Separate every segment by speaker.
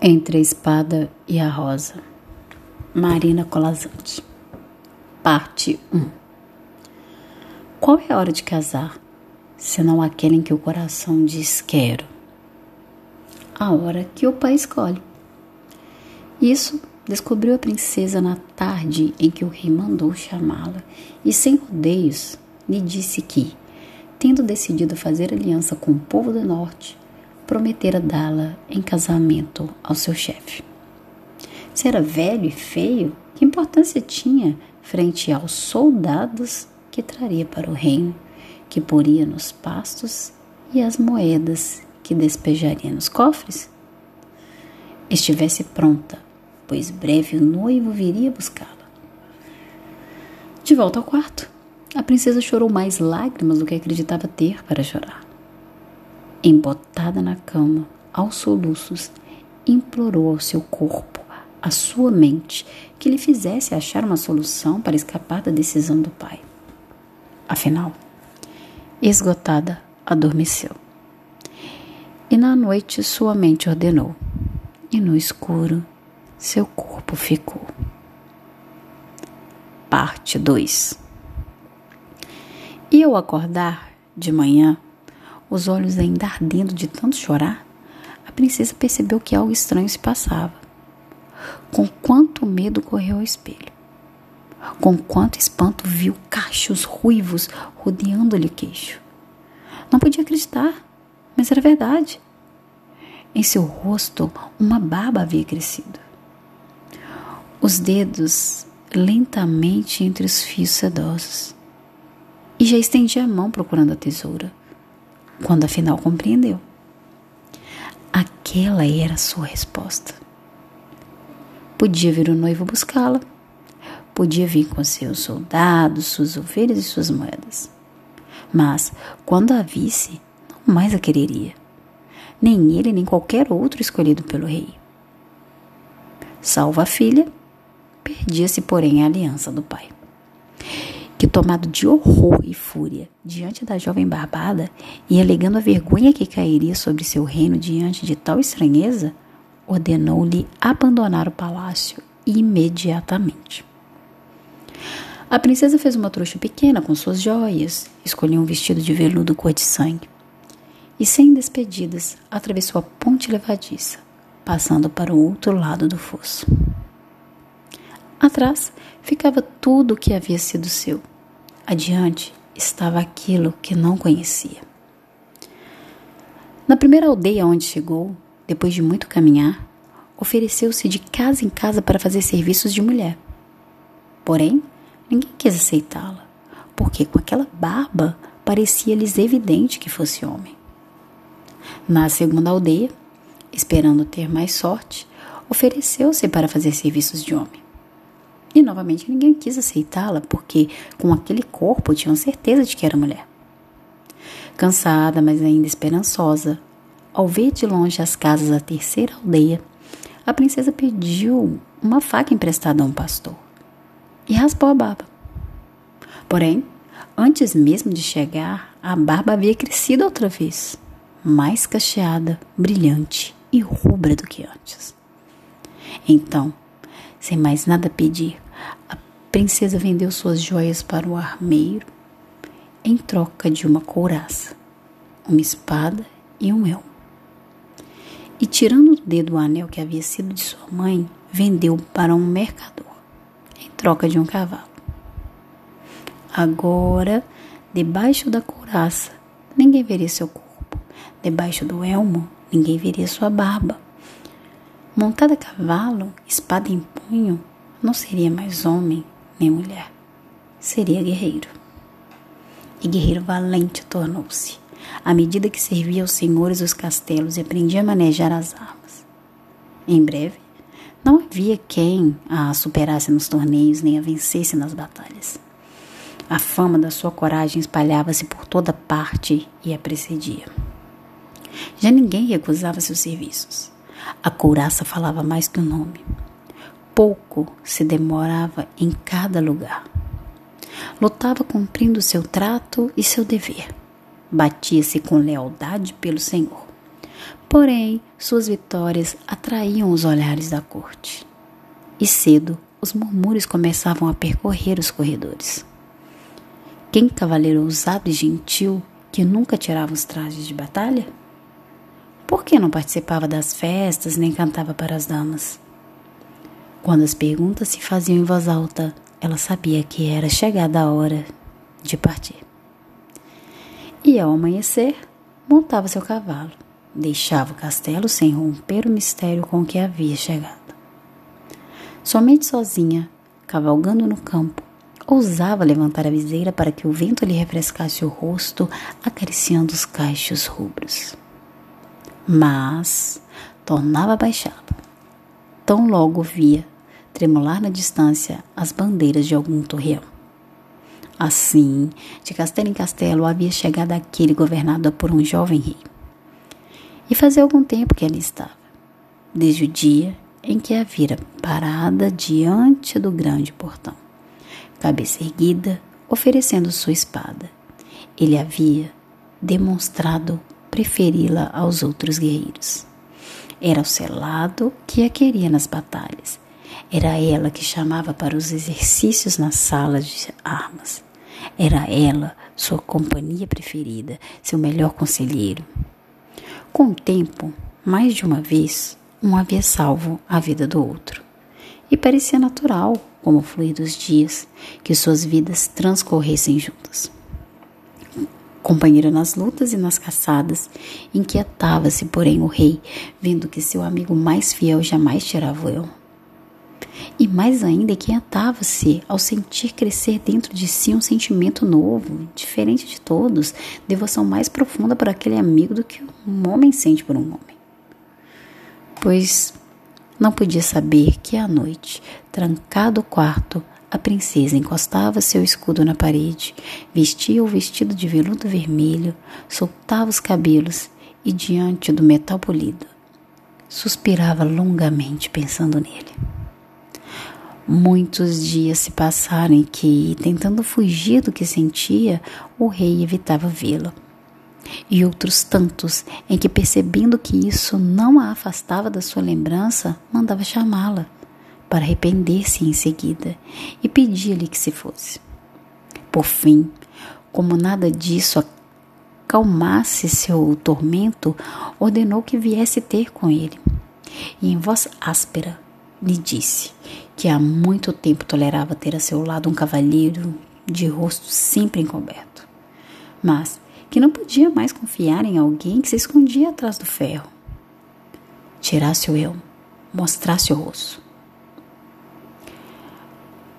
Speaker 1: Entre a espada e a rosa. Marina Colazante. Parte 1. Qual é a hora de casar, senão aquela em que o coração diz quero? A hora que o pai escolhe. Isso descobriu a princesa na tarde em que o rei mandou chamá-la e, sem rodeios, lhe disse que, tendo decidido fazer aliança com o povo do norte, prometera dá-la em casamento ao seu chefe. Se era velho e feio, que importância tinha frente aos soldados que traria para o reino, que poria nos pastos e as moedas que despejaria nos cofres? Estivesse pronta, pois breve o noivo viria buscá-la. De volta ao quarto, a princesa chorou mais lágrimas do que acreditava ter para chorar embotada na cama, aos soluços, implorou ao seu corpo, à sua mente, que lhe fizesse achar uma solução para escapar da decisão do pai. Afinal, esgotada, adormeceu. E na noite sua mente ordenou, e no escuro seu corpo ficou. Parte 2 E ao acordar de manhã, os olhos ainda ardendo de tanto chorar, a princesa percebeu que algo estranho se passava. Com quanto medo correu ao espelho. Com quanto espanto viu cachos ruivos rodeando-lhe o queixo. Não podia acreditar, mas era verdade. Em seu rosto, uma barba havia crescido. Os dedos lentamente entre os fios sedosos. E já estendia a mão procurando a tesoura quando afinal compreendeu. Aquela era a sua resposta. Podia vir o noivo buscá-la, podia vir com seus soldados, suas ovelhas e suas moedas. Mas, quando a visse, não mais a quereria, nem ele nem qualquer outro escolhido pelo rei. Salva a filha, perdia-se, porém, a aliança do pai tomado de horror e fúria diante da jovem barbada e alegando a vergonha que cairia sobre seu reino diante de tal estranheza, ordenou-lhe abandonar o palácio imediatamente. A princesa fez uma trouxa pequena com suas joias, escolheu um vestido de veludo cor de sangue e, sem despedidas, atravessou a ponte levadiça, passando para o outro lado do fosso. Atrás ficava tudo o que havia sido seu. Adiante estava aquilo que não conhecia. Na primeira aldeia onde chegou, depois de muito caminhar, ofereceu-se de casa em casa para fazer serviços de mulher. Porém, ninguém quis aceitá-la, porque com aquela barba parecia-lhes evidente que fosse homem. Na segunda aldeia, esperando ter mais sorte, ofereceu-se para fazer serviços de homem. E novamente ninguém quis aceitá-la, porque com aquele corpo tinham certeza de que era mulher. Cansada, mas ainda esperançosa, ao ver de longe as casas da terceira aldeia, a princesa pediu uma faca emprestada a um pastor e raspou a barba. Porém, antes mesmo de chegar, a barba havia crescido outra vez, mais cacheada, brilhante e rubra do que antes. Então, sem mais nada pedir, a princesa vendeu suas joias para o armeiro em troca de uma couraça, uma espada e um elmo. E tirando do dedo o anel que havia sido de sua mãe, vendeu para um mercador em troca de um cavalo. Agora, debaixo da couraça, ninguém veria seu corpo. Debaixo do elmo, ninguém veria sua barba. Montada a cavalo, espada em punho, não seria mais homem nem mulher, seria guerreiro. E guerreiro valente tornou-se, à medida que servia aos senhores dos castelos e aprendia a manejar as armas. Em breve, não havia quem a superasse nos torneios nem a vencesse nas batalhas. A fama da sua coragem espalhava-se por toda parte e a precedia. Já ninguém recusava seus serviços. A couraça falava mais que o nome pouco se demorava em cada lugar. Lutava cumprindo seu trato e seu dever. Batia-se com lealdade pelo Senhor. Porém, suas vitórias atraíam os olhares da corte. E cedo, os murmúrios começavam a percorrer os corredores. Quem cavaleiro ousado e gentil que nunca tirava os trajes de batalha? Por que não participava das festas nem cantava para as damas? Quando as perguntas se faziam em voz alta, ela sabia que era chegada a hora de partir. E ao amanhecer, montava seu cavalo, deixava o castelo sem romper o mistério com que havia chegado. Somente sozinha, cavalgando no campo, ousava levantar a viseira para que o vento lhe refrescasse o rosto, acariciando os cachos rubros mas tornava a baixá Tão logo via tremular na distância as bandeiras de algum torreão. Assim, de castelo em castelo havia chegado aquele governado por um jovem rei. E fazia algum tempo que ali estava, desde o dia em que a vira parada diante do grande portão, cabeça erguida, oferecendo sua espada. Ele havia demonstrado preferi-la aos outros guerreiros. Era o selado que a queria nas batalhas. Era ela que chamava para os exercícios nas salas de armas. Era ela sua companhia preferida, seu melhor conselheiro. Com o tempo, mais de uma vez, um havia salvo a vida do outro. E parecia natural, como fluir dos dias, que suas vidas transcorressem juntas companheiro nas lutas e nas caçadas. Inquietava-se, porém, o rei, vendo que seu amigo mais fiel jamais tirava o. E mais ainda inquietava-se ao sentir crescer dentro de si um sentimento novo, diferente de todos, devoção mais profunda por aquele amigo do que um homem sente por um homem. Pois não podia saber que à noite, trancado o quarto, a princesa encostava seu escudo na parede, vestia o vestido de veludo vermelho, soltava os cabelos e, diante do metal polido, suspirava longamente pensando nele. Muitos dias se passaram em que, tentando fugir do que sentia, o rei evitava vê-la. E outros tantos em que, percebendo que isso não a afastava da sua lembrança, mandava chamá-la para arrepender-se em seguida e pedir-lhe que se fosse. Por fim, como nada disso acalmasse seu tormento, ordenou que viesse ter com ele. E em voz áspera lhe disse que há muito tempo tolerava ter a seu lado um cavalheiro de rosto sempre encoberto, mas que não podia mais confiar em alguém que se escondia atrás do ferro. Tirasse o eu, mostrasse o rosto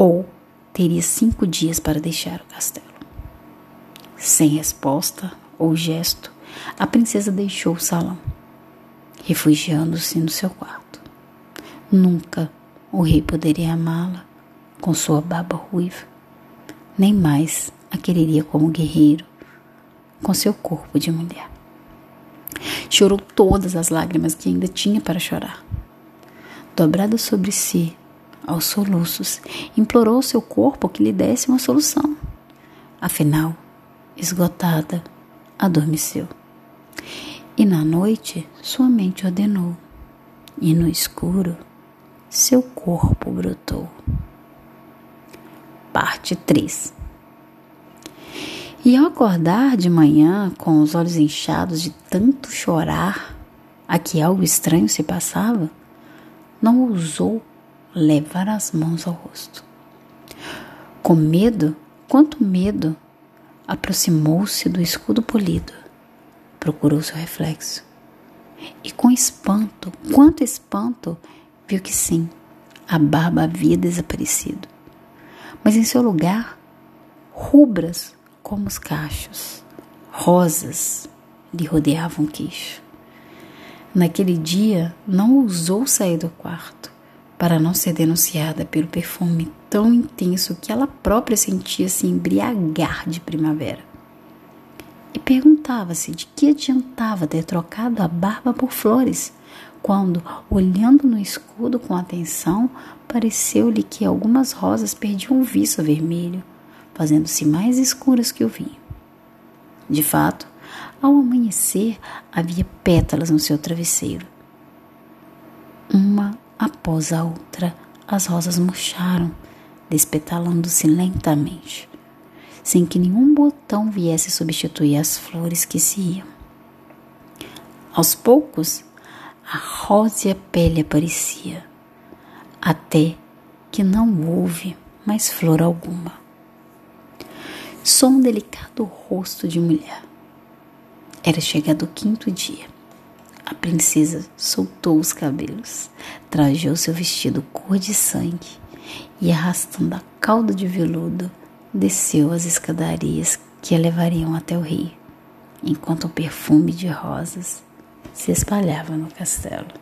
Speaker 1: ou teria cinco dias para deixar o castelo. Sem resposta ou gesto, a princesa deixou o salão, refugiando-se no seu quarto. Nunca o rei poderia amá-la com sua barba ruiva, nem mais a quereria como guerreiro com seu corpo de mulher. Chorou todas as lágrimas que ainda tinha para chorar. Dobrada sobre si, aos soluços, implorou seu corpo que lhe desse uma solução. Afinal, esgotada, adormeceu. E na noite sua mente ordenou, e no escuro seu corpo brotou. Parte 3 E ao acordar de manhã, com os olhos inchados de tanto chorar, a que algo estranho se passava, não ousou levar as mãos ao rosto. Com medo, quanto medo, aproximou-se do escudo polido, procurou seu reflexo. E com espanto, quanto espanto, viu que sim, a barba havia desaparecido. Mas em seu lugar, rubras como os cachos, rosas lhe rodeavam o queixo. Naquele dia, não ousou sair do quarto para não ser denunciada pelo perfume tão intenso que ela própria sentia se embriagar de primavera. E perguntava-se de que adiantava ter trocado a barba por flores, quando, olhando no escudo com atenção, pareceu-lhe que algumas rosas perdiam o viço vermelho, fazendo-se mais escuras que o vinho. De fato, Ao amanhecer, havia pétalas no seu travesseiro. Uma após a outra, as rosas murcharam, despetalando-se lentamente, sem que nenhum botão viesse substituir as flores que se iam. Aos poucos, a rósea pele aparecia, até que não houve mais flor alguma. Só um delicado rosto de mulher. Era chegado o quinto dia. A princesa soltou os cabelos, trajou seu vestido cor de sangue e, arrastando a cauda de veludo, desceu as escadarias que a levariam até o rio, enquanto o perfume de rosas se espalhava no castelo.